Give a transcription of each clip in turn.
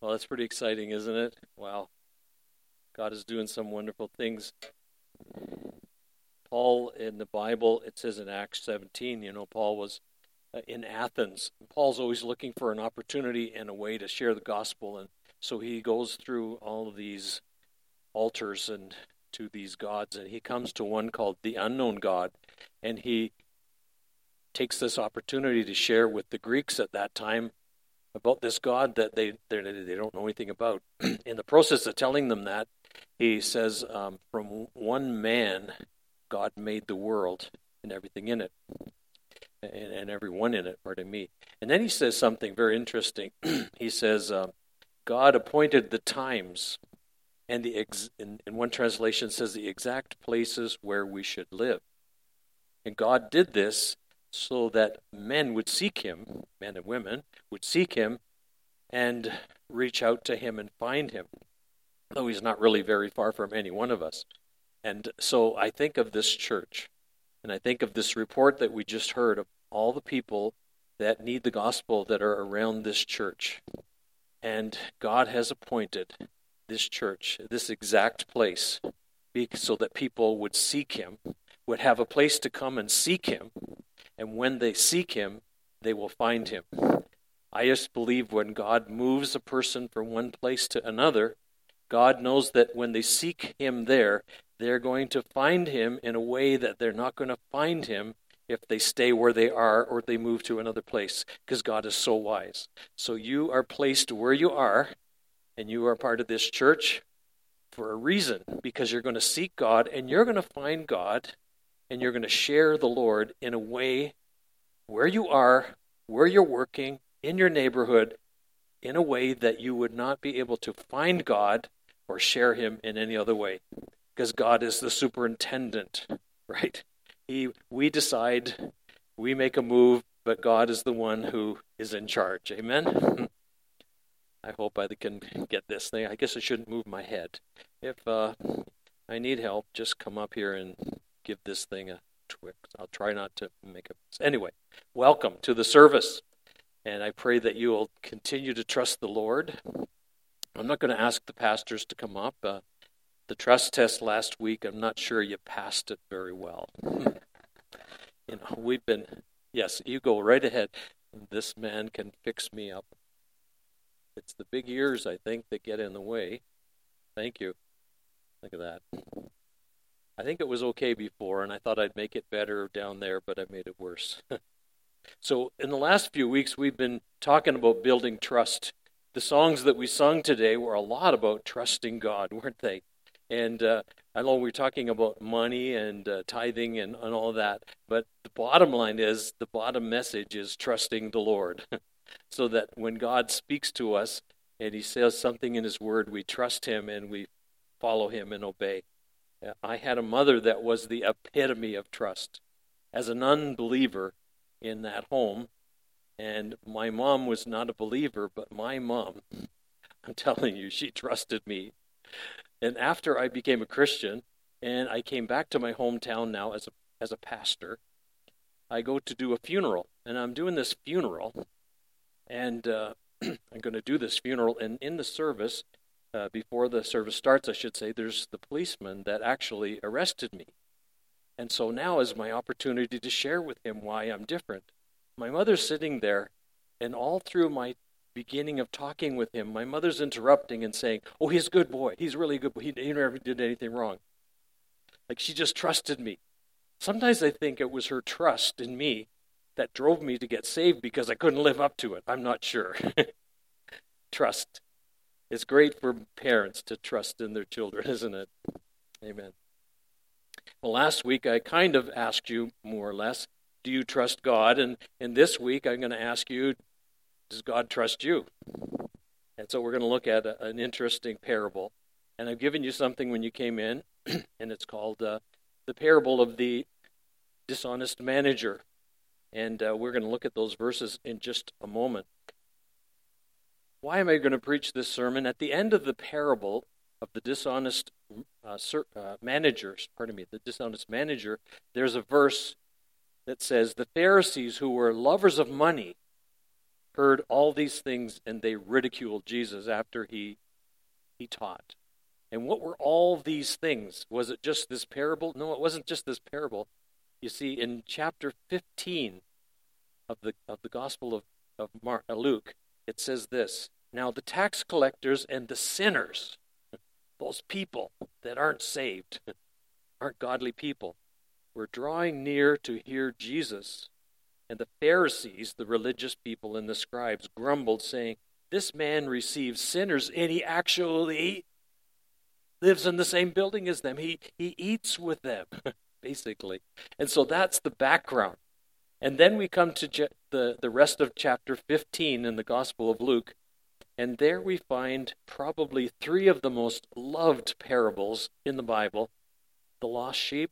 Well, that's pretty exciting, isn't it? Wow. God is doing some wonderful things. Paul in the Bible, it says in Acts 17, you know, Paul was uh, in Athens. Paul's always looking for an opportunity and a way to share the gospel. And so he goes through all of these altars and to these gods. And he comes to one called the unknown God. And he takes this opportunity to share with the Greeks at that time about this God that they they don't know anything about. In the process of telling them that, he says, um, "From one man, God made the world and everything in it, and, and everyone in it." Pardon me. And then he says something very interesting. he says, uh, "God appointed the times." And the ex- in, in one translation says the exact places where we should live. And God did this so that men would seek him, men and women would seek him and reach out to him and find him, though he's not really very far from any one of us. And so I think of this church, and I think of this report that we just heard of all the people that need the gospel that are around this church. And God has appointed this church, this exact place, so that people would seek him, would have a place to come and seek him, and when they seek him, they will find him. I just believe when God moves a person from one place to another, God knows that when they seek him there, they're going to find him in a way that they're not going to find him if they stay where they are or they move to another place because God is so wise. So you are placed where you are and you are part of this church for a reason because you're going to seek God and you're going to find God and you're going to share the Lord in a way where you are, where you're working, in your neighborhood, in a way that you would not be able to find God or share Him in any other way. Because God is the superintendent, right? He, we decide, we make a move, but God is the one who is in charge. Amen? I hope I can get this thing. I guess I shouldn't move my head. If uh, I need help, just come up here and give this thing a twist. I'll try not to make a Anyway, welcome to the service. And I pray that you will continue to trust the Lord. I'm not going to ask the pastors to come up. Uh, the trust test last week, I'm not sure you passed it very well. you know, we've been, yes, you go right ahead. This man can fix me up. It's the big ears, I think, that get in the way. Thank you. Look at that. I think it was okay before, and I thought I'd make it better down there, but I made it worse. so, in the last few weeks, we've been talking about building trust. The songs that we sung today were a lot about trusting God, weren't they? And uh, I know we're talking about money and uh, tithing and, and all that, but the bottom line is the bottom message is trusting the Lord. so that when God speaks to us and He says something in His Word, we trust Him and we follow Him and obey. I had a mother that was the epitome of trust. As an unbeliever in that home, and my mom was not a believer, but my mom, I'm telling you, she trusted me. And after I became a Christian, and I came back to my hometown now as a as a pastor, I go to do a funeral, and I'm doing this funeral, and uh, I'm going to do this funeral, and in the service, uh, before the service starts, I should say, there's the policeman that actually arrested me. And so now is my opportunity to share with him why I'm different. My mother's sitting there, and all through my beginning of talking with him, my mother's interrupting and saying, Oh, he's a good boy. He's really a good boy. He, he never did anything wrong. Like she just trusted me. Sometimes I think it was her trust in me that drove me to get saved because I couldn't live up to it. I'm not sure. trust. It's great for parents to trust in their children, isn't it? Amen. Well, last week I kind of asked you, more or less, do you trust God? And, and this week I'm going to ask you, does God trust you? And so we're going to look at a, an interesting parable. And I've given you something when you came in, and it's called uh, the parable of the dishonest manager. And uh, we're going to look at those verses in just a moment. Why am I going to preach this sermon? At the end of the parable of the dishonest uh, uh, managers, pardon me, the dishonest manager, there's a verse that says, The Pharisees who were lovers of money heard all these things and they ridiculed Jesus after he he taught. And what were all these things? Was it just this parable? No, it wasn't just this parable. You see, in chapter 15 of the of the Gospel of, of Mark, uh, Luke, it says this Now the tax collectors and the sinners, those people that aren't saved, aren't godly people, were drawing near to hear Jesus. And the Pharisees, the religious people, and the scribes grumbled, saying, This man receives sinners, and he actually lives in the same building as them. He, he eats with them, basically. And so that's the background. And then we come to the, the rest of chapter 15 in the Gospel of Luke. And there we find probably three of the most loved parables in the Bible the lost sheep,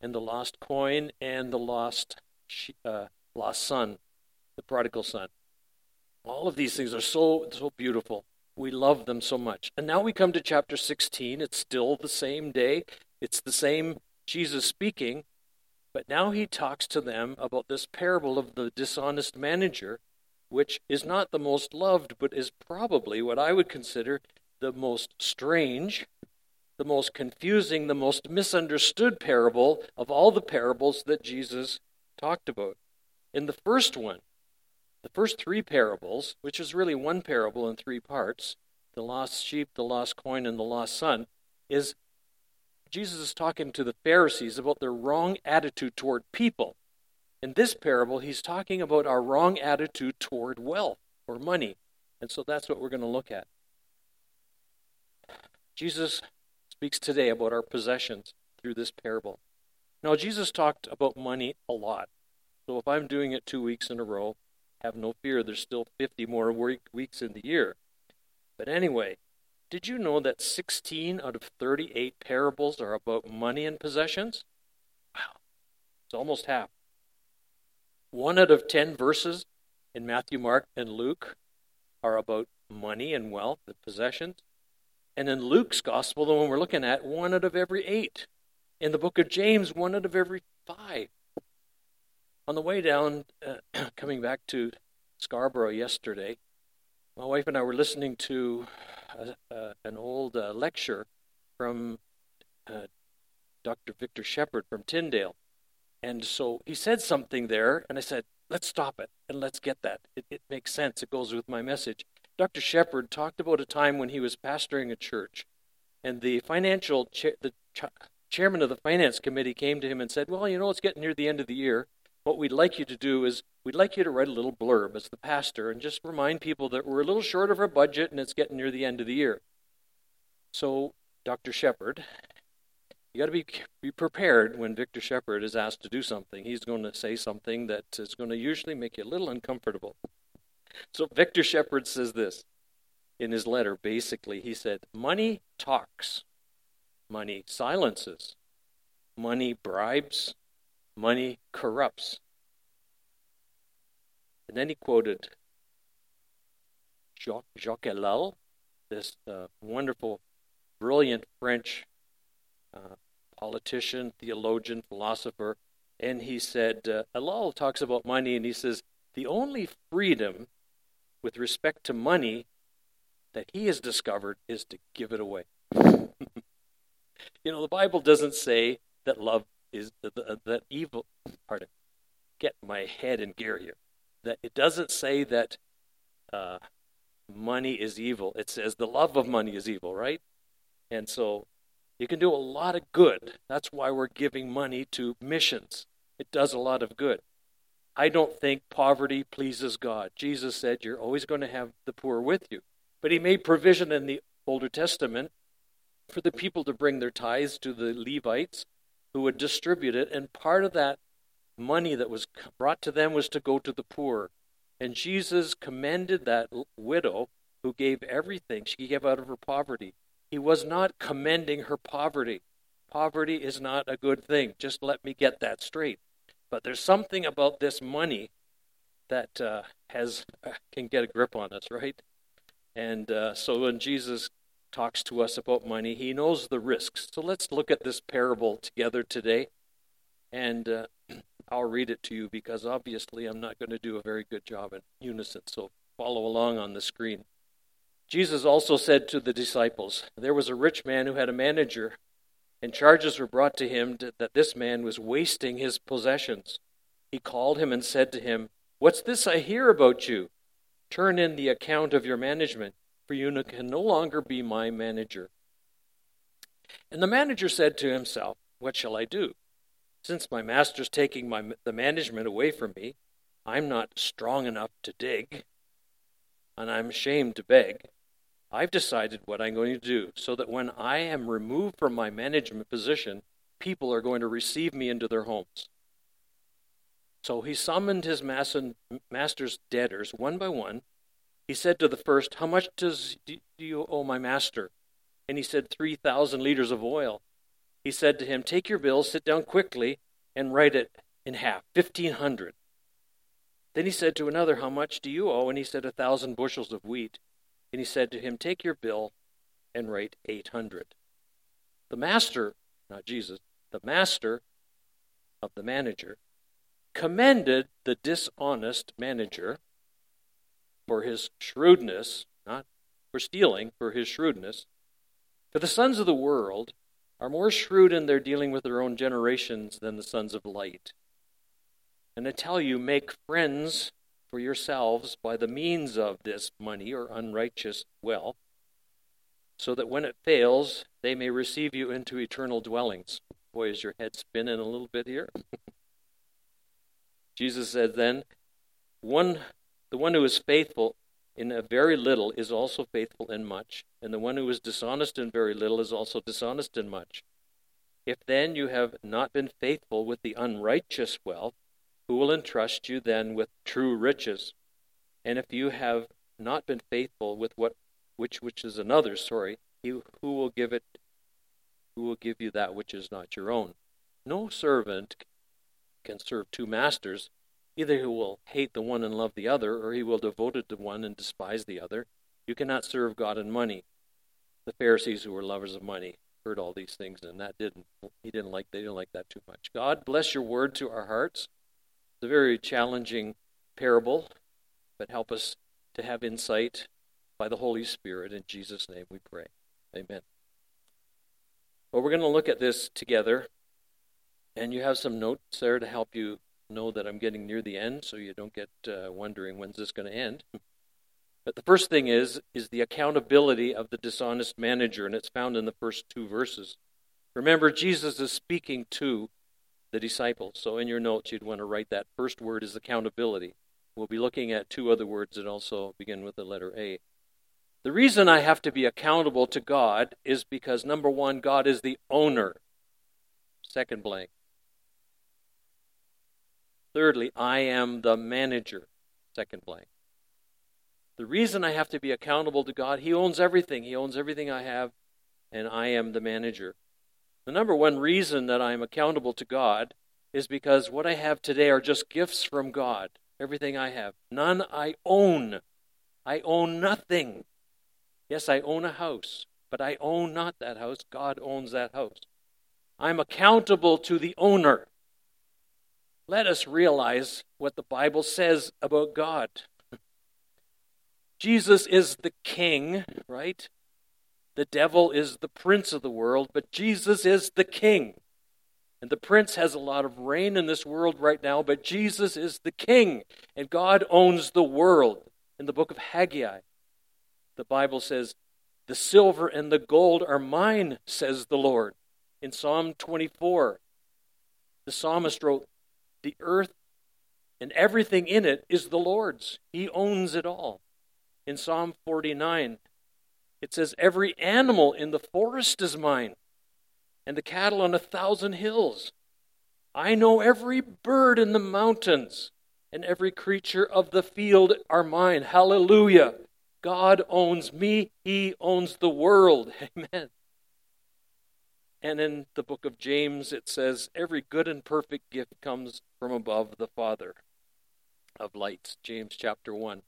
and the lost coin, and the lost uh, lost son, the prodigal son. All of these things are so so beautiful. We love them so much. And now we come to chapter 16. It's still the same day. It's the same Jesus speaking, but now he talks to them about this parable of the dishonest manager, which is not the most loved, but is probably what I would consider the most strange, the most confusing, the most misunderstood parable of all the parables that Jesus talked about. In the first one, the first three parables, which is really one parable in three parts the lost sheep, the lost coin, and the lost son is Jesus is talking to the Pharisees about their wrong attitude toward people. In this parable, he's talking about our wrong attitude toward wealth or money. And so that's what we're going to look at. Jesus speaks today about our possessions through this parable. Now, Jesus talked about money a lot. So if I'm doing it two weeks in a row, have no fear, there's still 50 more weeks in the year. But anyway, did you know that 16 out of 38 parables are about money and possessions? Wow, it's almost half. One out of 10 verses in Matthew, Mark, and Luke are about money and wealth and possessions. And in Luke's gospel, the one we're looking at, one out of every eight. In the book of James, one out of every five. On the way down, uh, coming back to Scarborough yesterday, my wife and I were listening to uh, an old uh, lecture from uh, Dr. Victor Shepherd from Tyndale. And so he said something there, and I said, let's stop it and let's get that. It, it makes sense, it goes with my message. Dr. Shepherd talked about a time when he was pastoring a church, and the financial cha- the ch- chairman of the finance committee came to him and said, "Well, you know, it's getting near the end of the year. What we'd like you to do is we'd like you to write a little blurb as the pastor and just remind people that we're a little short of our budget and it's getting near the end of the year. So, Dr. Shepherd, you got to be be prepared when Victor Shepherd is asked to do something. He's going to say something that is going to usually make you a little uncomfortable. So Victor Shepherd says this in his letter. Basically, he said, "Money talks, money silences, money bribes, money corrupts." And then he quoted Jacques, Jacques Ellul, this uh, wonderful, brilliant French uh, politician, theologian, philosopher. And he said, uh, Ellul talks about money, and he says, the only freedom with respect to money that he has discovered is to give it away. you know, the Bible doesn't say that love is that evil. Pardon. Get my head in gear here that it doesn't say that uh, money is evil. It says the love of money is evil, right? And so you can do a lot of good. That's why we're giving money to missions. It does a lot of good. I don't think poverty pleases God. Jesus said you're always going to have the poor with you. But he made provision in the Older Testament for the people to bring their tithes to the Levites who would distribute it. And part of that money that was brought to them was to go to the poor. And Jesus commended that widow who gave everything. She gave out of her poverty. He was not commending her poverty. Poverty is not a good thing. Just let me get that straight. But there's something about this money that uh, has uh, can get a grip on us, right? And uh, so when Jesus talks to us about money, he knows the risks. So let's look at this parable together today. And uh, I'll read it to you because obviously I'm not going to do a very good job in unison. So follow along on the screen. Jesus also said to the disciples, There was a rich man who had a manager, and charges were brought to him that this man was wasting his possessions. He called him and said to him, What's this I hear about you? Turn in the account of your management, for you can no longer be my manager. And the manager said to himself, What shall I do? Since my master's taking my, the management away from me, I'm not strong enough to dig, and I'm ashamed to beg. I've decided what I'm going to do so that when I am removed from my management position, people are going to receive me into their homes. So he summoned his master's debtors one by one. He said to the first, How much does do you owe my master? And he said, 3,000 liters of oil. He said to him, Take your bill, sit down quickly, and write it in half, 1,500. Then he said to another, How much do you owe? And he said, A thousand bushels of wheat. And he said to him, Take your bill and write 800. The master, not Jesus, the master of the manager, commended the dishonest manager for his shrewdness, not for stealing, for his shrewdness. For the sons of the world are more shrewd in their dealing with their own generations than the sons of light. And I tell you, make friends for yourselves by the means of this money or unrighteous wealth, so that when it fails, they may receive you into eternal dwellings. Boy, is your head spinning a little bit here. Jesus said then, one, the one who is faithful in a very little is also faithful in much, and the one who is dishonest in very little is also dishonest in much. If then you have not been faithful with the unrighteous wealth, who will entrust you then with true riches? And if you have not been faithful with what which which is another's, sorry, who will give it who will give you that which is not your own? No servant can serve two masters. Either he will hate the one and love the other, or he will devote it to one and despise the other. You cannot serve God and money. The Pharisees, who were lovers of money, heard all these things, and that didn't he didn't like they didn't like that too much. God bless your word to our hearts. It's a very challenging parable, but help us to have insight by the Holy Spirit. In Jesus' name we pray. Amen. Well, we're going to look at this together, and you have some notes there to help you know that I'm getting near the end, so you don't get uh, wondering when's this going to end. But the first thing is is the accountability of the dishonest manager, and it's found in the first two verses. Remember, Jesus is speaking to the disciples. So in your notes, you'd want to write that first word is accountability. We'll be looking at two other words that also begin with the letter A. The reason I have to be accountable to God is because, number one, God is the owner. Second blank. Thirdly, I am the manager. Second blank. The reason I have to be accountable to God, He owns everything. He owns everything I have, and I am the manager. The number one reason that I'm accountable to God is because what I have today are just gifts from God. Everything I have. None I own. I own nothing. Yes, I own a house, but I own not that house. God owns that house. I'm accountable to the owner. Let us realize what the Bible says about God. Jesus is the king, right? The devil is the prince of the world, but Jesus is the king. And the prince has a lot of reign in this world right now, but Jesus is the king. And God owns the world. In the book of Haggai, the Bible says, The silver and the gold are mine, says the Lord. In Psalm 24, the psalmist wrote, The earth and everything in it is the Lord's. He owns it all. In Psalm 49, it says, Every animal in the forest is mine, and the cattle on a thousand hills. I know every bird in the mountains, and every creature of the field are mine. Hallelujah. God owns me, He owns the world. Amen. And in the book of James, it says, Every good and perfect gift comes from above the Father of lights. James chapter 1.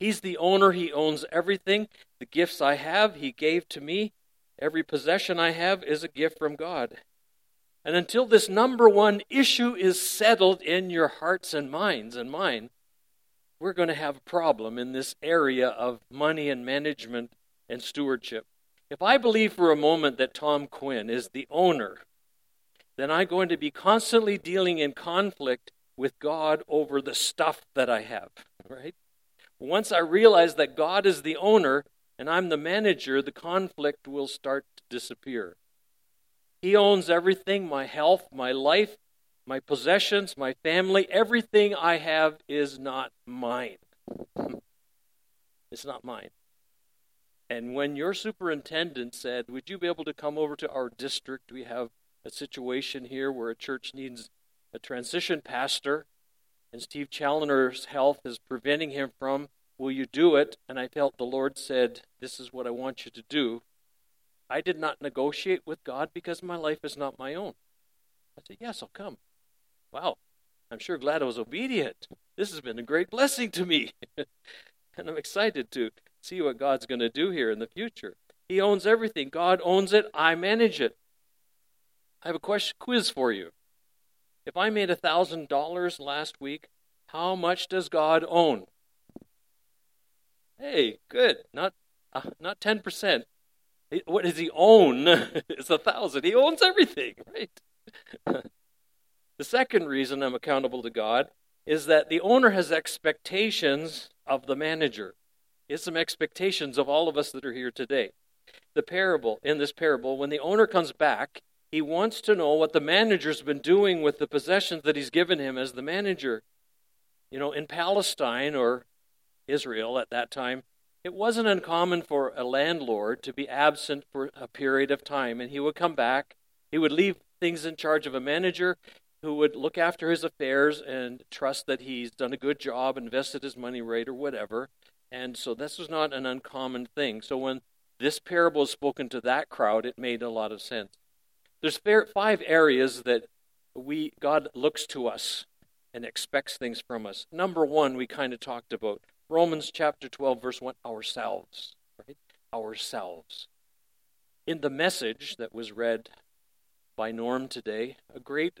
He's the owner. He owns everything. The gifts I have, He gave to me. Every possession I have is a gift from God. And until this number one issue is settled in your hearts and minds and mine, we're going to have a problem in this area of money and management and stewardship. If I believe for a moment that Tom Quinn is the owner, then I'm going to be constantly dealing in conflict with God over the stuff that I have, right? Once I realize that God is the owner and I'm the manager, the conflict will start to disappear. He owns everything my health, my life, my possessions, my family, everything I have is not mine. it's not mine. And when your superintendent said, Would you be able to come over to our district? We have a situation here where a church needs a transition pastor, and Steve Challoner's health is preventing him from. Will you do it? And I felt the Lord said, This is what I want you to do. I did not negotiate with God because my life is not my own. I said, Yes, I'll come. Wow, I'm sure glad I was obedient. This has been a great blessing to me. and I'm excited to see what God's going to do here in the future. He owns everything. God owns it. I manage it. I have a question quiz for you. If I made a thousand dollars last week, how much does God own? Hey, good. Not uh, not ten percent. What does he own? it's a thousand. He owns everything, right? The second reason I'm accountable to God is that the owner has expectations of the manager. Has some expectations of all of us that are here today. The parable, in this parable, when the owner comes back, he wants to know what the manager's been doing with the possessions that he's given him as the manager. You know, in Palestine or Israel at that time, it wasn't uncommon for a landlord to be absent for a period of time, and he would come back. He would leave things in charge of a manager, who would look after his affairs and trust that he's done a good job, invested his money right, or whatever. And so this was not an uncommon thing. So when this parable is spoken to that crowd, it made a lot of sense. There's five areas that we God looks to us and expects things from us. Number one, we kind of talked about Romans chapter 12, verse 1, ourselves. Right? Ourselves. In the message that was read by Norm today, a great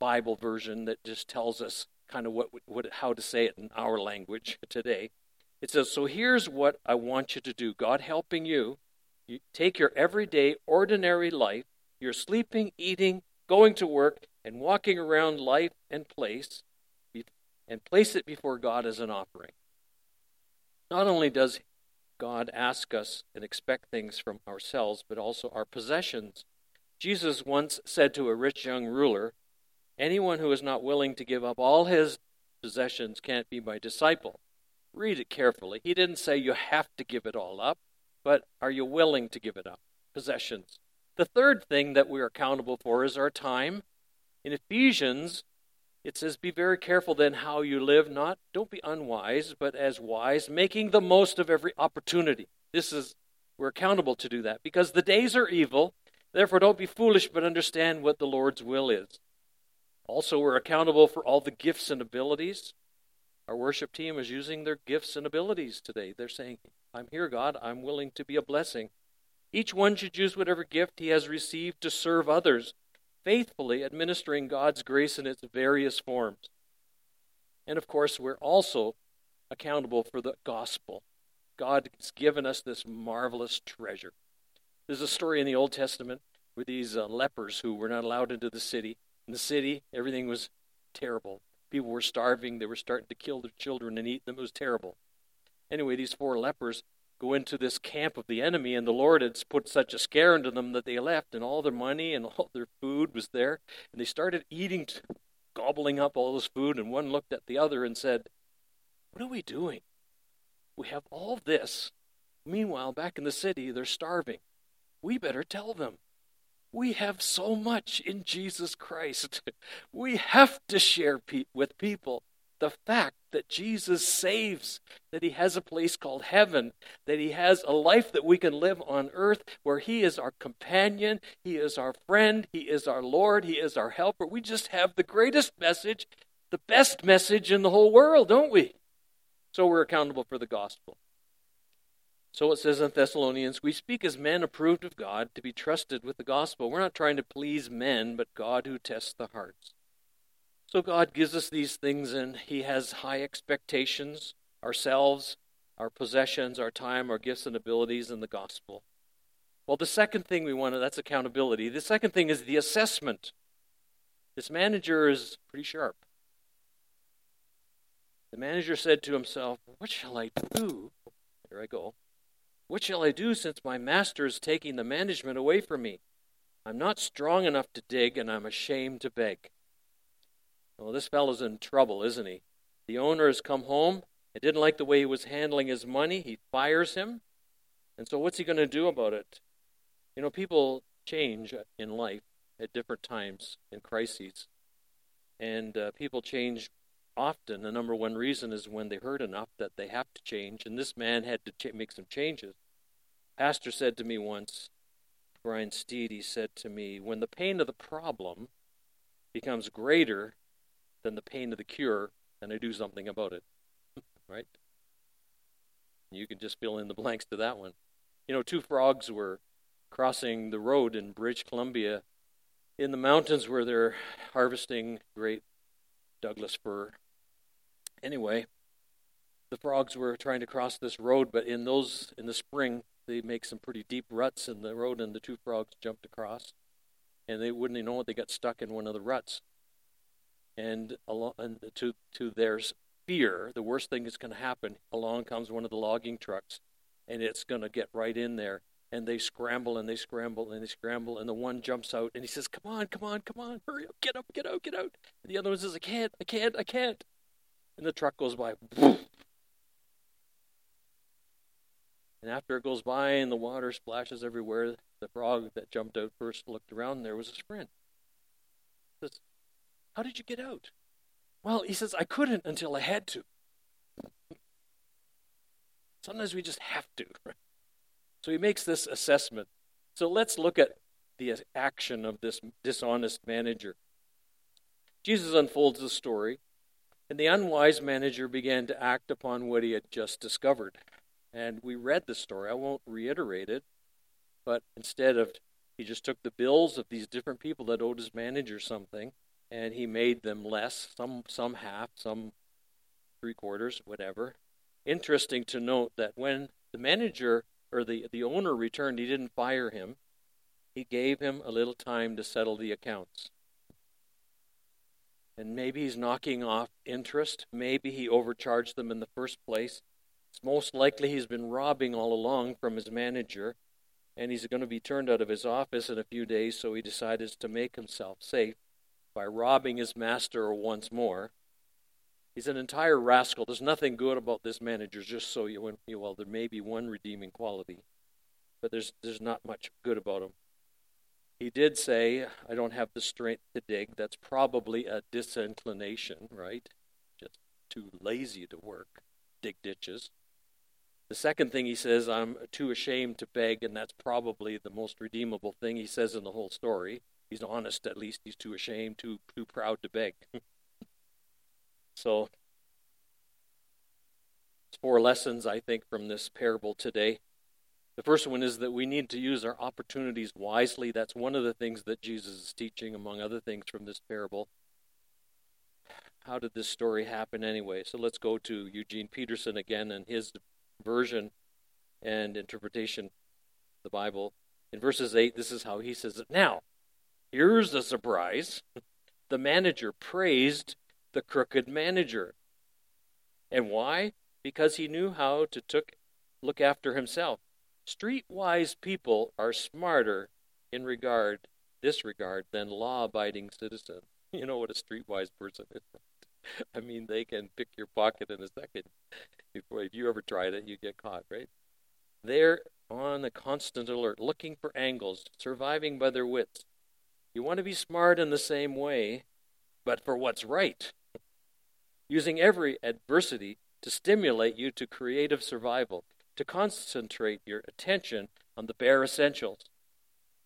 Bible version that just tells us kind of what, what how to say it in our language today. It says, "So here's what I want you to do. God helping you, you take your everyday ordinary life, your sleeping, eating, going to work, and walking around life and place, and place it before God as an offering. Not only does God ask us and expect things from ourselves, but also our possessions. Jesus once said to a rich young ruler, Anyone who is not willing to give up all his possessions can't be my disciple. Read it carefully. He didn't say you have to give it all up, but are you willing to give it up? Possessions. The third thing that we are accountable for is our time. In Ephesians, it says, Be very careful then how you live, not, don't be unwise, but as wise, making the most of every opportunity. This is, we're accountable to do that because the days are evil. Therefore, don't be foolish, but understand what the Lord's will is. Also, we're accountable for all the gifts and abilities. Our worship team is using their gifts and abilities today. They're saying, I'm here, God. I'm willing to be a blessing. Each one should use whatever gift he has received to serve others, faithfully administering God's grace in its various forms. And of course, we're also accountable for the gospel. God has given us this marvelous treasure. There's a story in the Old Testament with these uh, lepers who were not allowed into the city in the city, everything was terrible. People were starving. They were starting to kill their children and eat them. It was terrible. Anyway, these four lepers go into this camp of the enemy, and the Lord had put such a scare into them that they left, and all their money and all their food was there. And they started eating, gobbling up all this food, and one looked at the other and said, What are we doing? We have all this. Meanwhile, back in the city, they're starving. We better tell them. We have so much in Jesus Christ. We have to share pe- with people the fact that Jesus saves, that He has a place called heaven, that He has a life that we can live on earth where He is our companion, He is our friend, He is our Lord, He is our helper. We just have the greatest message, the best message in the whole world, don't we? So we're accountable for the gospel. So it says in Thessalonians, we speak as men approved of God to be trusted with the gospel. We're not trying to please men, but God who tests the hearts. So God gives us these things, and He has high expectations ourselves, our possessions, our time, our gifts and abilities, and the gospel. Well, the second thing we want to, that's accountability. The second thing is the assessment. This manager is pretty sharp. The manager said to himself, What shall I do? Here I go. What shall I do since my master is taking the management away from me? I'm not strong enough to dig, and I'm ashamed to beg. Well, this fellow's in trouble, isn't he? The owner has come home and didn't like the way he was handling his money. He fires him. And so, what's he going to do about it? You know, people change in life at different times in crises. And uh, people change often. The number one reason is when they hurt enough that they have to change. And this man had to ch- make some changes. Pastor said to me once, Brian Steed, he said to me, when the pain of the problem becomes greater than the pain of the cure, then I do something about it. right? You can just fill in the blanks to that one. You know, two frogs were crossing the road in British Columbia in the mountains where they're harvesting great Douglas fir. Anyway, the frogs were trying to cross this road, but in those in the spring they make some pretty deep ruts in the road, and the two frogs jumped across, and they wouldn't even know it. They got stuck in one of the ruts, and along and to to their fear, the worst thing that's going to happen. Along comes one of the logging trucks, and it's going to get right in there. And they scramble and they scramble and they scramble, and the one jumps out and he says, "Come on, come on, come on, hurry up, get up, get out, get out!" And the other one says, "I can't, I can't, I can't." And the truck goes by. And after it goes by and the water splashes everywhere, the frog that jumped out first looked around and there was his friend. He says, How did you get out? Well, he says, I couldn't until I had to. Sometimes we just have to. So he makes this assessment. So let's look at the action of this dishonest manager. Jesus unfolds the story, and the unwise manager began to act upon what he had just discovered. And we read the story. I won't reiterate it, but instead of, he just took the bills of these different people that owed his manager something, and he made them less, some some half, some three quarters, whatever. Interesting to note that when the manager or the, the owner returned, he didn't fire him. He gave him a little time to settle the accounts. And maybe he's knocking off interest. Maybe he overcharged them in the first place. It's most likely he's been robbing all along from his manager, and he's going to be turned out of his office in a few days, so he decides to make himself safe by robbing his master once more. He's an entire rascal. There's nothing good about this manager, just so you, well, there may be one redeeming quality, but there's, there's not much good about him. He did say, I don't have the strength to dig. That's probably a disinclination, right? Just too lazy to work, dig ditches. The second thing he says, I'm too ashamed to beg, and that's probably the most redeemable thing he says in the whole story. He's honest, at least. He's too ashamed, too too proud to beg. so, it's four lessons I think from this parable today. The first one is that we need to use our opportunities wisely. That's one of the things that Jesus is teaching, among other things, from this parable. How did this story happen anyway? So let's go to Eugene Peterson again and his version and interpretation of the Bible. In verses 8, this is how he says it. Now, here's the surprise the manager praised the crooked manager. And why? Because he knew how to took, look after himself. Streetwise people are smarter in regard this regard than law-abiding citizens. You know what a streetwise person is. I mean, they can pick your pocket in a second. Before, if you ever tried it, you get caught, right? They're on a constant alert, looking for angles, surviving by their wits. You want to be smart in the same way, but for what's right. Using every adversity to stimulate you to creative survival, to concentrate your attention on the bare essentials,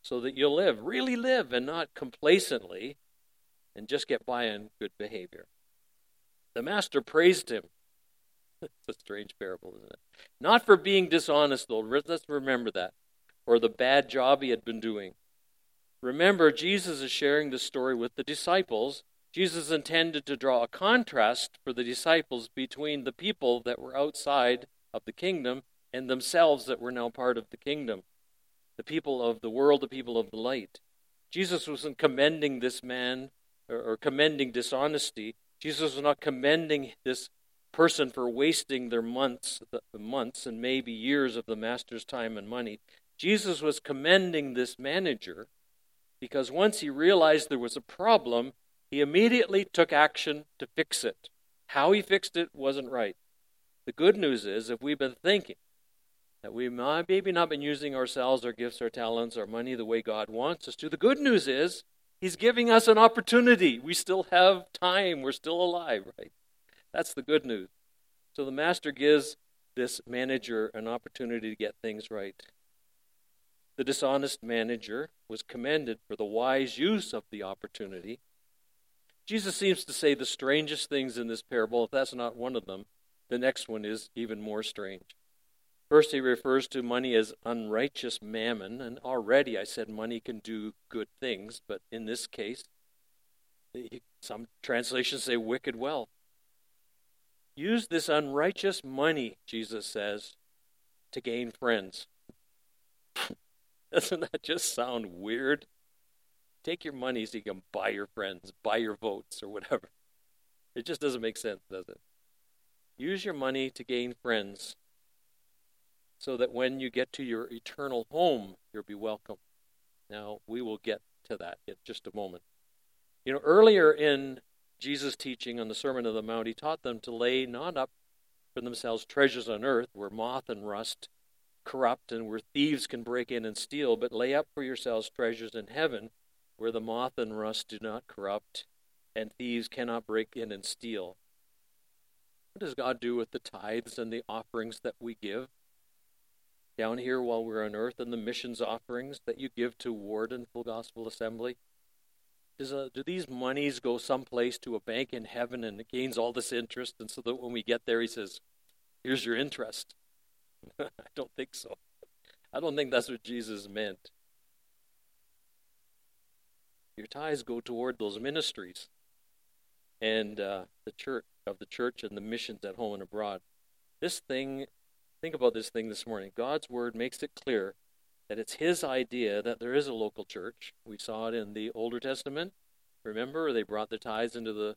so that you'll live, really live, and not complacently and just get by on good behavior. The master praised him it's a strange parable, isn't it? Not for being dishonest, though. Let's remember that. Or the bad job he had been doing. Remember, Jesus is sharing the story with the disciples. Jesus intended to draw a contrast for the disciples between the people that were outside of the kingdom and themselves that were now part of the kingdom. The people of the world, the people of the light. Jesus wasn't commending this man or, or commending dishonesty. Jesus was not commending this person for wasting their months, the months and maybe years of the master's time and money. Jesus was commending this manager because once he realized there was a problem, he immediately took action to fix it. How he fixed it wasn't right. The good news is, if we've been thinking that we might maybe not been using ourselves, our gifts, our talents, our money the way God wants us to, the good news is He's giving us an opportunity. We still have time. We're still alive, right? That's the good news. So the master gives this manager an opportunity to get things right. The dishonest manager was commended for the wise use of the opportunity. Jesus seems to say the strangest things in this parable. If that's not one of them, the next one is even more strange. First, he refers to money as unrighteous mammon, and already I said money can do good things, but in this case, some translations say wicked wealth. Use this unrighteous money, Jesus says, to gain friends. Doesn't that just sound weird? Take your money so you can buy your friends, buy your votes, or whatever. It just doesn't make sense, does it? Use your money to gain friends so that when you get to your eternal home, you'll be welcome. Now, we will get to that in just a moment. You know, earlier in Jesus' teaching on the Sermon on the Mount, he taught them to lay not up for themselves treasures on earth where moth and rust corrupt and where thieves can break in and steal, but lay up for yourselves treasures in heaven where the moth and rust do not corrupt and thieves cannot break in and steal. What does God do with the tithes and the offerings that we give? Down here while we're on earth and the missions offerings that you give to Warden Full Gospel Assembly? Does, uh, do these monies go someplace to a bank in heaven and it gains all this interest? And so that when we get there, he says, Here's your interest. I don't think so. I don't think that's what Jesus meant. Your tithes go toward those ministries and uh, the church of the church and the missions at home and abroad. This thing, think about this thing this morning. God's word makes it clear that it's His idea that there is a local church. We saw it in the Older Testament. Remember, they brought the tithes into the,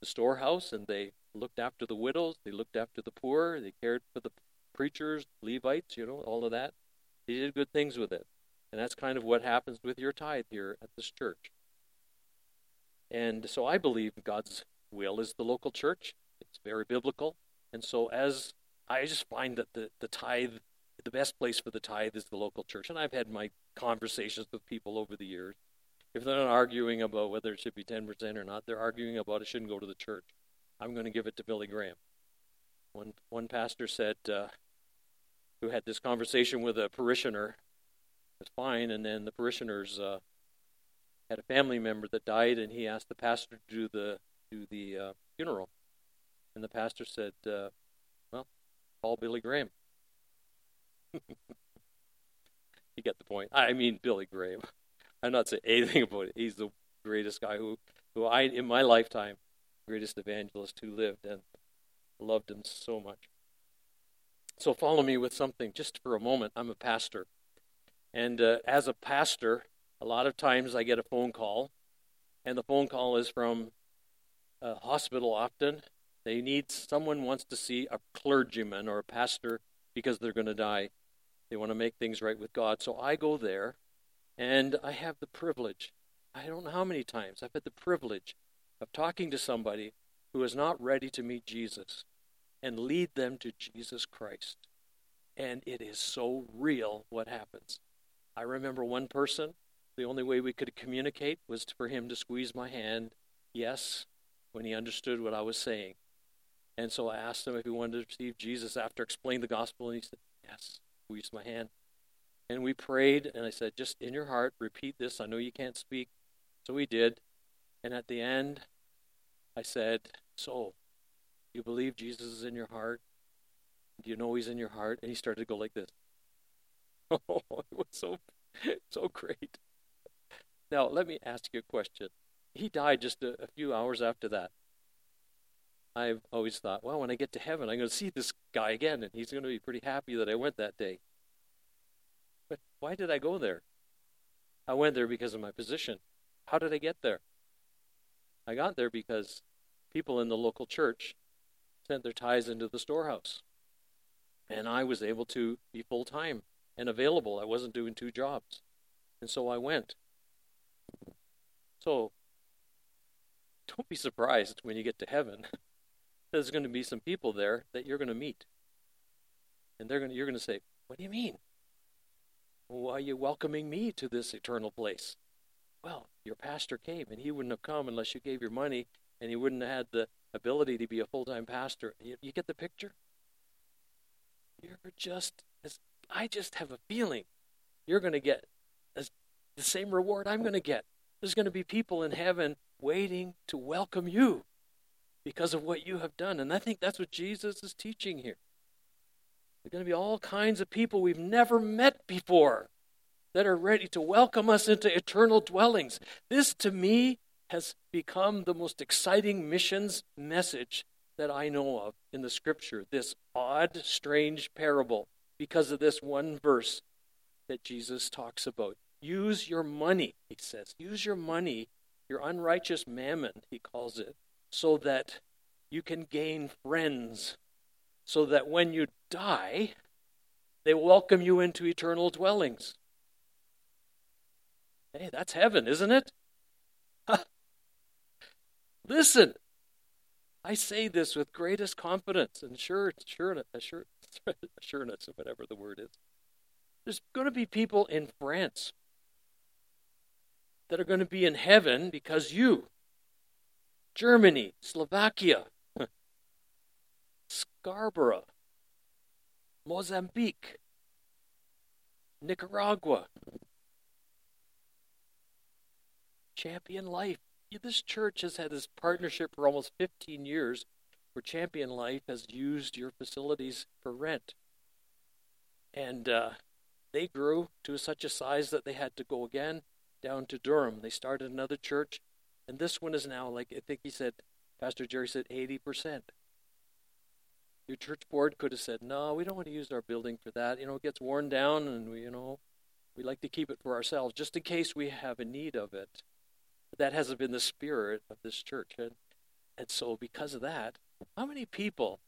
the storehouse and they looked after the widows, they looked after the poor, they cared for the preachers, Levites, you know, all of that. They did good things with it. And that's kind of what happens with your tithe here at this church. And so I believe God's will is the local church. It's very biblical. And so as I just find that the, the tithe, the best place for the tithe is the local church. And I've had my conversations with people over the years. If they're not arguing about whether it should be 10% or not, they're arguing about it shouldn't go to the church. I'm going to give it to Billy Graham. One, one pastor said, uh, who had this conversation with a parishioner. It was fine, and then the parishioners uh, had a family member that died, and he asked the pastor to do the do the uh, funeral, and the pastor said, uh, "Well, call Billy Graham." you get the point. I mean, Billy Graham. I'm not saying anything about it. He's the greatest guy who, who I in my lifetime, greatest evangelist who lived, and loved him so much. So follow me with something just for a moment. I'm a pastor. And uh, as a pastor, a lot of times I get a phone call, and the phone call is from a hospital often. They need someone wants to see a clergyman or a pastor because they're going to die. They want to make things right with God. So I go there, and I have the privilege. I don't know how many times I've had the privilege of talking to somebody who is not ready to meet Jesus and lead them to Jesus Christ. And it is so real what happens. I remember one person, the only way we could communicate was for him to squeeze my hand, yes, when he understood what I was saying. And so I asked him if he wanted to receive Jesus after explaining the gospel, and he said, yes, squeezed my hand. And we prayed, and I said, just in your heart, repeat this. I know you can't speak. So he did. And at the end, I said, So, you believe Jesus is in your heart? Do you know he's in your heart? And he started to go like this. Oh, it was so so great. Now, let me ask you a question. He died just a, a few hours after that. I've always thought, well, when I get to heaven, I'm going to see this guy again, and he's going to be pretty happy that I went that day. But why did I go there? I went there because of my position. How did I get there? I got there because people in the local church sent their tithes into the storehouse. And I was able to be full time and available. I wasn't doing two jobs. And so I went. So don't be surprised when you get to heaven. There's going to be some people there that you're going to meet. And they're going to, you're going to say, What do you mean? Why are you welcoming me to this eternal place? Well, your pastor came, and he wouldn't have come unless you gave your money, and he wouldn't have had the ability to be a full time pastor. You, you get the picture? You're just, as, I just have a feeling you're going to get as, the same reward I'm going to get. There's going to be people in heaven waiting to welcome you because of what you have done. And I think that's what Jesus is teaching here. There are going to be all kinds of people we've never met before that are ready to welcome us into eternal dwellings. This, to me, has become the most exciting missions message that I know of in the scripture. This odd, strange parable because of this one verse that Jesus talks about. Use your money, he says. Use your money, your unrighteous mammon, he calls it, so that you can gain friends. So that when you die, they welcome you into eternal dwellings. Hey, that's heaven, isn't it? Listen, I say this with greatest confidence and sure, sure, sure, assurance, whatever the word is. There's going to be people in France that are going to be in heaven because you, Germany, Slovakia, Scarborough, Mozambique, Nicaragua, Champion Life. This church has had this partnership for almost 15 years where Champion Life has used your facilities for rent. And uh, they grew to such a size that they had to go again down to Durham. They started another church, and this one is now, like I think he said, Pastor Jerry said, 80%. Your church board could have said, no, we don't want to use our building for that. You know, it gets worn down, and we, you know, we like to keep it for ourselves just in case we have a need of it. But that hasn't been the spirit of this church. And, and so, because of that, how many people,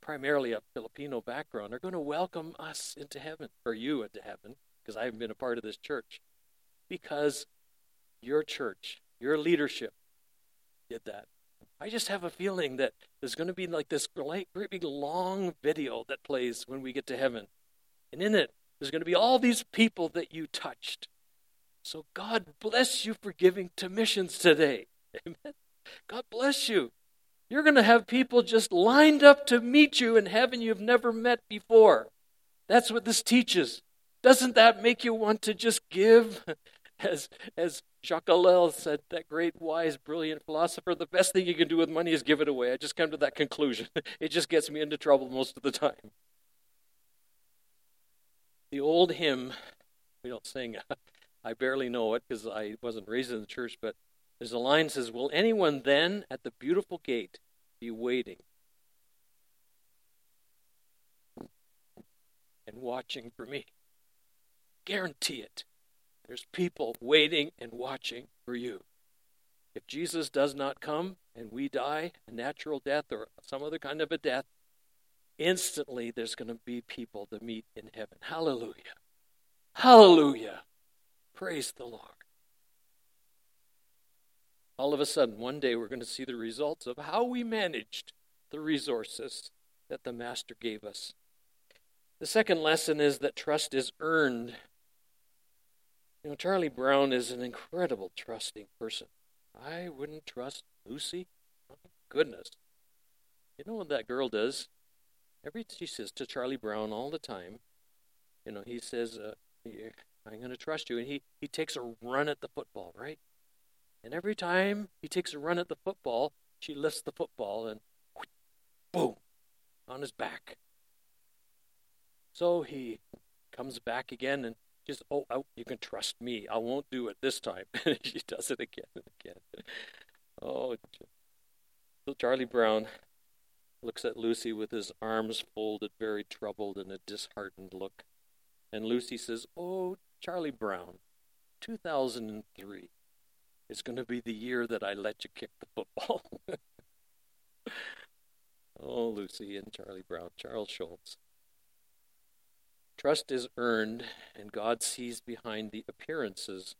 primarily of Filipino background, are going to welcome us into heaven, or you into heaven, because I haven't been a part of this church? Because your church, your leadership did that. I just have a feeling that there's going to be like this great, great big long video that plays when we get to heaven. And in it, there's going to be all these people that you touched. So God bless you for giving to missions today. Amen. God bless you. You're going to have people just lined up to meet you in heaven you've never met before. That's what this teaches. Doesn't that make you want to just give? As, as Jacques Ellul said, that great, wise, brilliant philosopher, the best thing you can do with money is give it away. I just come to that conclusion. It just gets me into trouble most of the time. The old hymn, we don't sing, I barely know it because I wasn't raised in the church, but there's a line that says, Will anyone then at the beautiful gate be waiting and watching for me? Guarantee it. There's people waiting and watching for you. If Jesus does not come and we die a natural death or some other kind of a death, instantly there's going to be people to meet in heaven. Hallelujah. Hallelujah. Praise the Lord all of a sudden, one day, we're going to see the results of how we managed the resources that the Master gave us. The second lesson is that trust is earned. You know, Charlie Brown is an incredible trusting person. I wouldn't trust Lucy. Oh, goodness. You know what that girl does? Every she says to Charlie Brown all the time, you know, he says, uh, "I'm going to trust you," and he he takes a run at the football, right? And every time he takes a run at the football, she lifts the football and boom, on his back. So he comes back again and oh, oh, you can trust me. I won't do it this time. she does it again and again. Oh, so Charlie Brown looks at Lucy with his arms folded, very troubled and a disheartened look. And Lucy says, Oh, Charlie Brown, 2003 is going to be the year that I let you kick the football. oh, Lucy and Charlie Brown, Charles Schulz. Trust is earned, and God sees behind the appearances.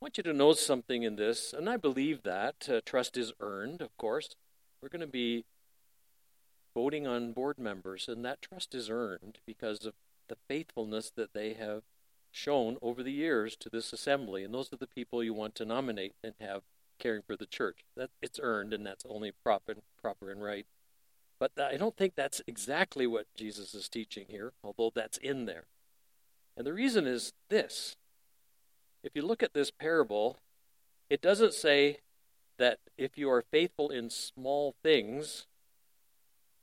I want you to know something in this, and I believe that. Uh, trust is earned, of course. We're going to be voting on board members, and that trust is earned because of the faithfulness that they have shown over the years to this assembly. And those are the people you want to nominate and have caring for the church. That it's earned, and that's only proper, proper and right. But I don't think that's exactly what Jesus is teaching here, although that's in there. And the reason is this if you look at this parable, it doesn't say that if you are faithful in small things,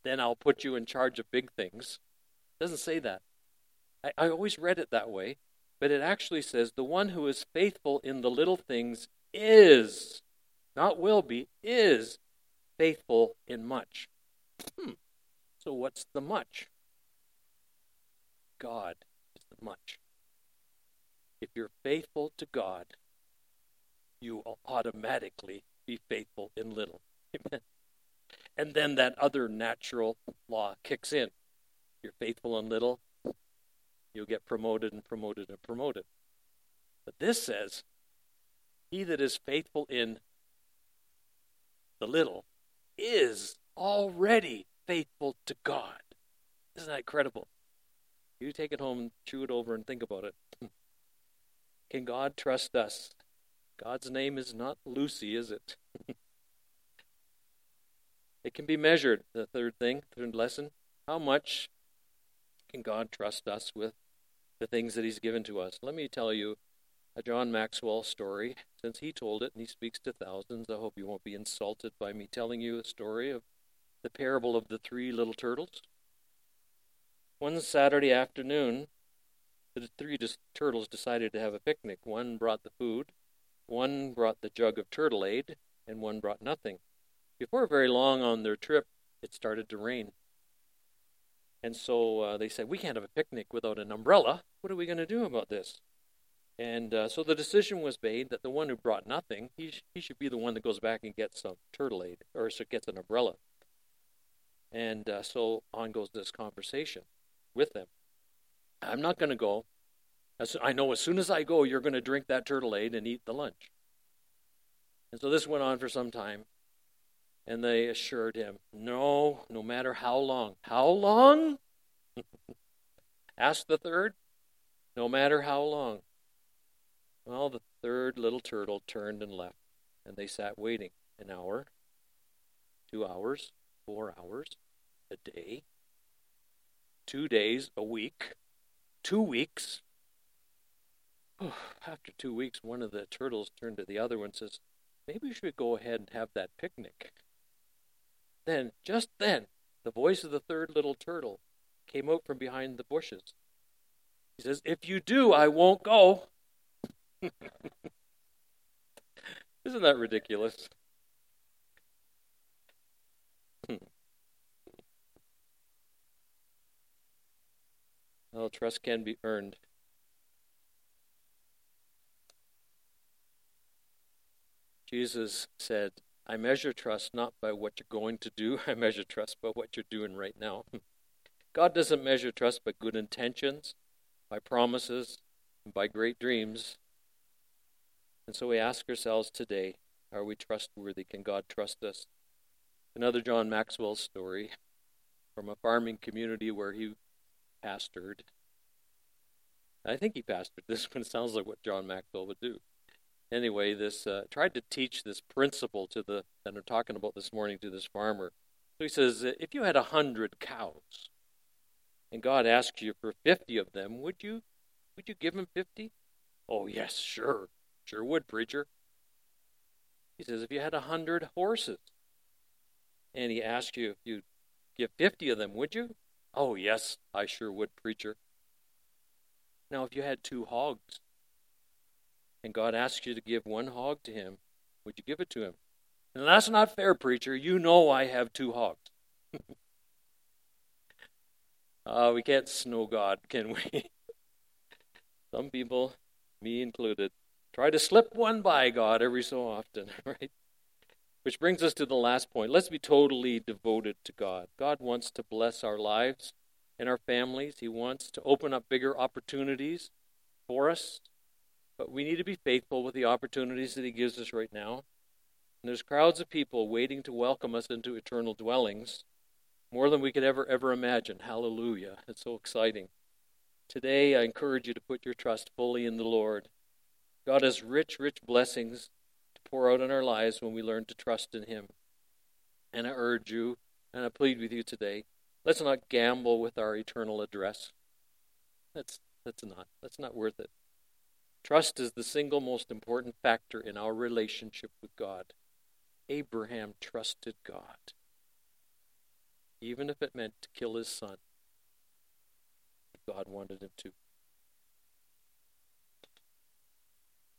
then I'll put you in charge of big things. It doesn't say that. I, I always read it that way, but it actually says the one who is faithful in the little things is, not will be, is faithful in much. Hmm. So what's the much? God is the much. If you're faithful to God, you will automatically be faithful in little. Amen. And then that other natural law kicks in. You're faithful in little, you'll get promoted and promoted and promoted. But this says, He that is faithful in the little is already faithful to God. Isn't that incredible? You take it home, chew it over, and think about it. Can God trust us? God's name is not Lucy, is it? it can be measured. The third thing, third lesson. How much can God trust us with the things that He's given to us? Let me tell you a John Maxwell story. Since he told it and he speaks to thousands, I hope you won't be insulted by me telling you a story of the parable of the three little turtles. One Saturday afternoon, the three turtles decided to have a picnic. One brought the food, one brought the jug of turtle aid, and one brought nothing. Before very long on their trip, it started to rain. And so uh, they said, We can't have a picnic without an umbrella. What are we going to do about this? And uh, so the decision was made that the one who brought nothing, he, sh- he should be the one that goes back and gets some turtle aid, or so gets an umbrella. And uh, so on goes this conversation with them. I'm not going to go. I know as soon as I go, you're going to drink that turtle aid and eat the lunch. And so this went on for some time. And they assured him, No, no matter how long. How long? Asked the third, No matter how long. Well, the third little turtle turned and left. And they sat waiting an hour, two hours, four hours, a day, two days, a week, two weeks. After two weeks, one of the turtles turned to the other one and says, Maybe we should go ahead and have that picnic. Then, just then, the voice of the third little turtle came out from behind the bushes. He says, If you do, I won't go. Isn't that ridiculous? Hmm. Well, trust can be earned. Jesus said, I measure trust not by what you're going to do, I measure trust by what you're doing right now. God doesn't measure trust by good intentions, by promises, and by great dreams. And so we ask ourselves today are we trustworthy? Can God trust us? Another John Maxwell story from a farming community where he pastored. I think he pastored this one. Sounds like what John Maxwell would do. Anyway, this uh, tried to teach this principle to the that I'm talking about this morning to this farmer. So he says, if you had a hundred cows, and God asked you for fifty of them, would you would you give him fifty? Oh yes, sure, sure would, preacher. He says, if you had a hundred horses, and he asked you if you'd give 50 of them, would you? Oh, yes, I sure would, preacher. Now, if you had two hogs, and God asks you to give one hog to him, would you give it to him? And that's not fair, preacher. You know I have two hogs. uh, we can't snow God, can we? Some people, me included, try to slip one by God every so often, right? Which brings us to the last point. Let's be totally devoted to God. God wants to bless our lives and our families. He wants to open up bigger opportunities for us. But we need to be faithful with the opportunities that He gives us right now. And there's crowds of people waiting to welcome us into eternal dwellings, more than we could ever, ever imagine. Hallelujah. It's so exciting. Today, I encourage you to put your trust fully in the Lord. God has rich, rich blessings pour out in our lives when we learn to trust in Him. And I urge you, and I plead with you today, let's not gamble with our eternal address. That's, that's not. That's not worth it. Trust is the single most important factor in our relationship with God. Abraham trusted God, even if it meant to kill his son. God wanted him to.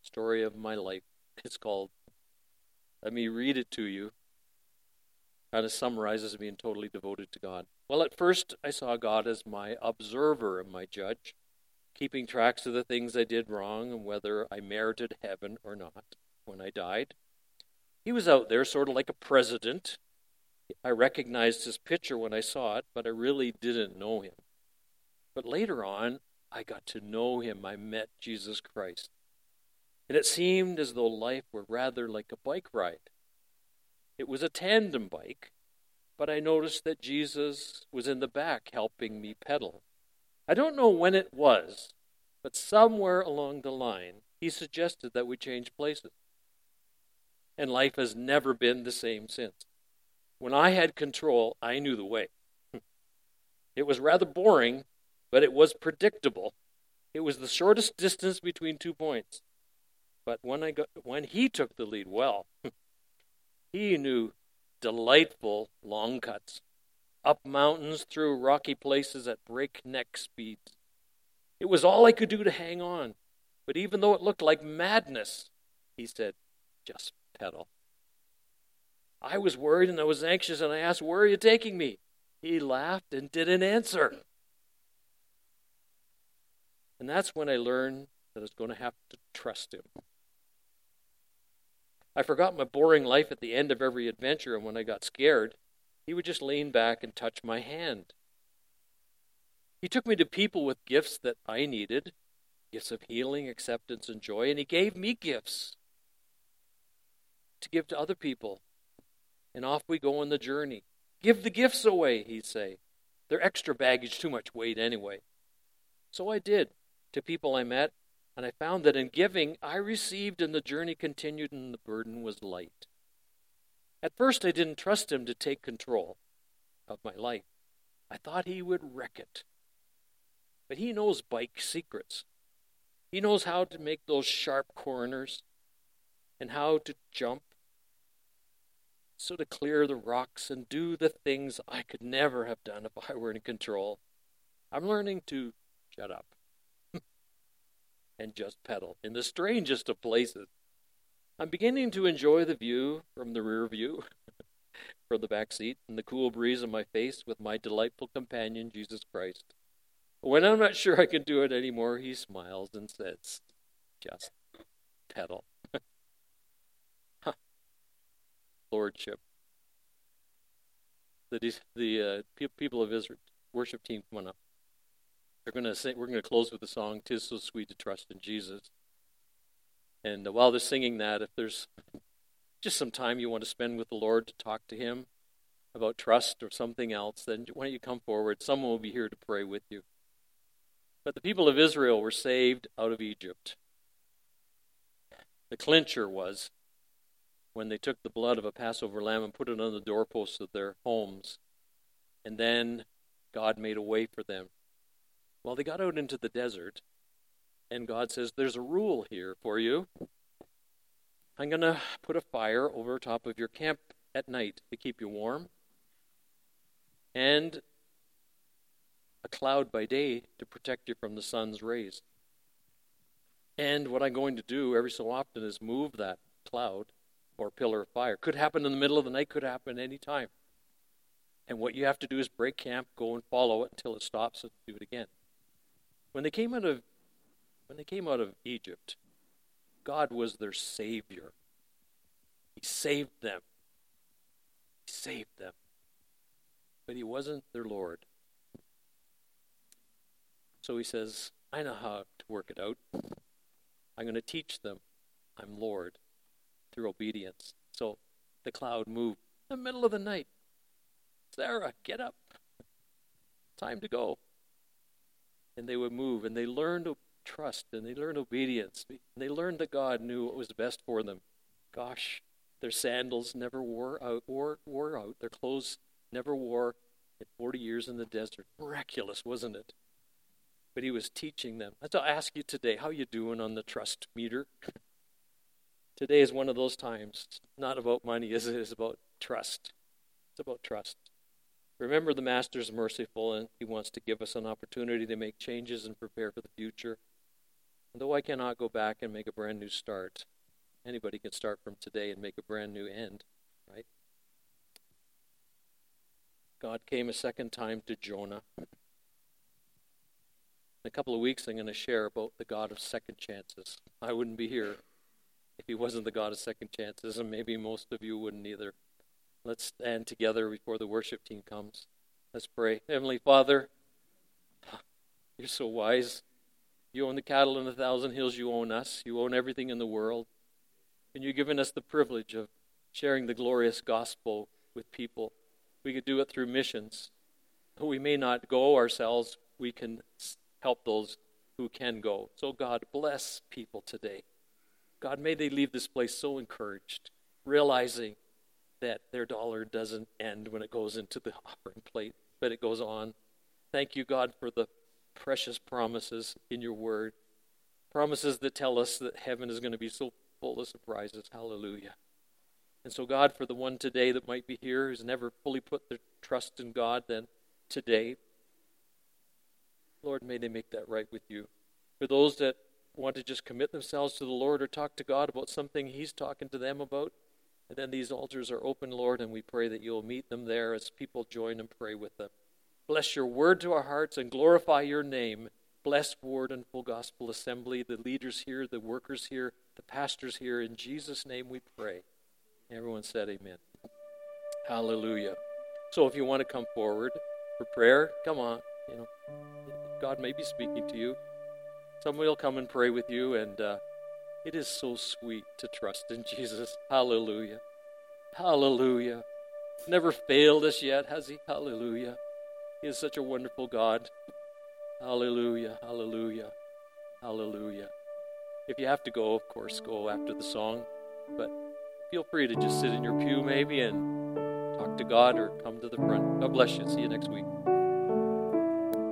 Story of my life. It's called. Let me read it to you. Kind of summarizes being totally devoted to God. Well, at first, I saw God as my observer and my judge, keeping tracks of the things I did wrong and whether I merited heaven or not when I died. He was out there sort of like a president. I recognized his picture when I saw it, but I really didn't know him. But later on, I got to know him. I met Jesus Christ. And it seemed as though life were rather like a bike ride. It was a tandem bike, but I noticed that Jesus was in the back helping me pedal. I don't know when it was, but somewhere along the line, he suggested that we change places and life has never been the same since. When I had control, I knew the way. It was rather boring, but it was predictable. It was the shortest distance between two points. But when I got, when he took the lead, well, he knew delightful long cuts, up mountains through rocky places at breakneck speeds. It was all I could do to hang on. But even though it looked like madness, he said, just pedal. I was worried and I was anxious, and I asked, Where are you taking me? He laughed and didn't answer. And that's when I learned that I was going to have to trust him. I forgot my boring life at the end of every adventure, and when I got scared, he would just lean back and touch my hand. He took me to people with gifts that I needed gifts of healing, acceptance, and joy, and he gave me gifts to give to other people. And off we go on the journey. Give the gifts away, he'd say. They're extra baggage, too much weight anyway. So I did to people I met, and I found that in giving, I received and the journey continued and the burden was light. At first, I didn't trust him to take control of my life. I thought he would wreck it. But he knows bike secrets. He knows how to make those sharp corners and how to jump so to clear the rocks and do the things I could never have done if I were in control. I'm learning to shut up and just pedal in the strangest of places. I'm beginning to enjoy the view from the rear view, from the back seat, and the cool breeze on my face with my delightful companion, Jesus Christ. When I'm not sure I can do it anymore, he smiles and says, just pedal. lordship. The the uh, people of Israel worship team come up. They're going to. We're going to close with the song "Tis So Sweet to Trust in Jesus." And uh, while they're singing that, if there's just some time you want to spend with the Lord to talk to Him about trust or something else, then why don't you come forward? Someone will be here to pray with you. But the people of Israel were saved out of Egypt. The clincher was when they took the blood of a Passover lamb and put it on the doorposts of their homes. And then God made a way for them. Well, they got out into the desert, and God says, There's a rule here for you. I'm going to put a fire over top of your camp at night to keep you warm. and a cloud by day to protect you from the sun's rays. And what I'm going to do every so often is move that cloud or pillar of fire. Could happen in the middle of the night, could happen any time. And what you have to do is break camp, go and follow it until it stops and do it again. When they came out of when they came out of Egypt, God was their savior. He saved them. He saved them. But he wasn't their Lord. So he says, I know how to work it out. I'm going to teach them I'm Lord through obedience. So the cloud moved in the middle of the night. Sarah, get up. Time to go. And they would move, and they learned trust, and they learned obedience. And they learned that God knew what was best for them. Gosh, their sandals never wore out, wore, wore out. Their clothes never wore in 40 years in the desert. Miraculous, wasn't it? But he was teaching them. I ask you today, how you doing on the trust meter? Today is one of those times. It's not about money, is it? It's about trust. It's about trust. Remember, the Master is merciful, and He wants to give us an opportunity to make changes and prepare for the future. And though I cannot go back and make a brand new start, anybody can start from today and make a brand new end, right? God came a second time to Jonah. In a couple of weeks, I'm going to share about the God of second chances. I wouldn't be here if he wasn't the God of second chances, and maybe most of you wouldn't either. Let's stand together before the worship team comes. Let's pray. Heavenly Father, you're so wise. You own the cattle in a thousand hills. You own us. You own everything in the world. And you've given us the privilege of sharing the glorious gospel with people. We could do it through missions. We may not go ourselves, we can help those who can go. So, God, bless people today. God, may they leave this place so encouraged, realizing that their dollar doesn't end when it goes into the offering plate, but it goes on. Thank you, God, for the precious promises in your word. Promises that tell us that heaven is going to be so full of surprises. Hallelujah. And so, God, for the one today that might be here who's never fully put their trust in God, then today, Lord, may they make that right with you. For those that want to just commit themselves to the Lord or talk to God about something He's talking to them about. And then these altars are open, Lord, and we pray that you'll meet them there as people join and pray with them. Bless your word to our hearts and glorify your name. Bless Ward and Full Gospel Assembly, the leaders here, the workers here, the pastors here. In Jesus' name we pray. Everyone said amen. Hallelujah. So if you want to come forward for prayer, come on. You know, God may be speaking to you. Somebody will come and pray with you, and uh, it is so sweet to trust in Jesus. Hallelujah. Hallelujah. Never failed us yet, has He? Hallelujah. He is such a wonderful God. Hallelujah. Hallelujah. Hallelujah. If you have to go, of course, go after the song, but feel free to just sit in your pew maybe and talk to God or come to the front. God bless you. See you next week.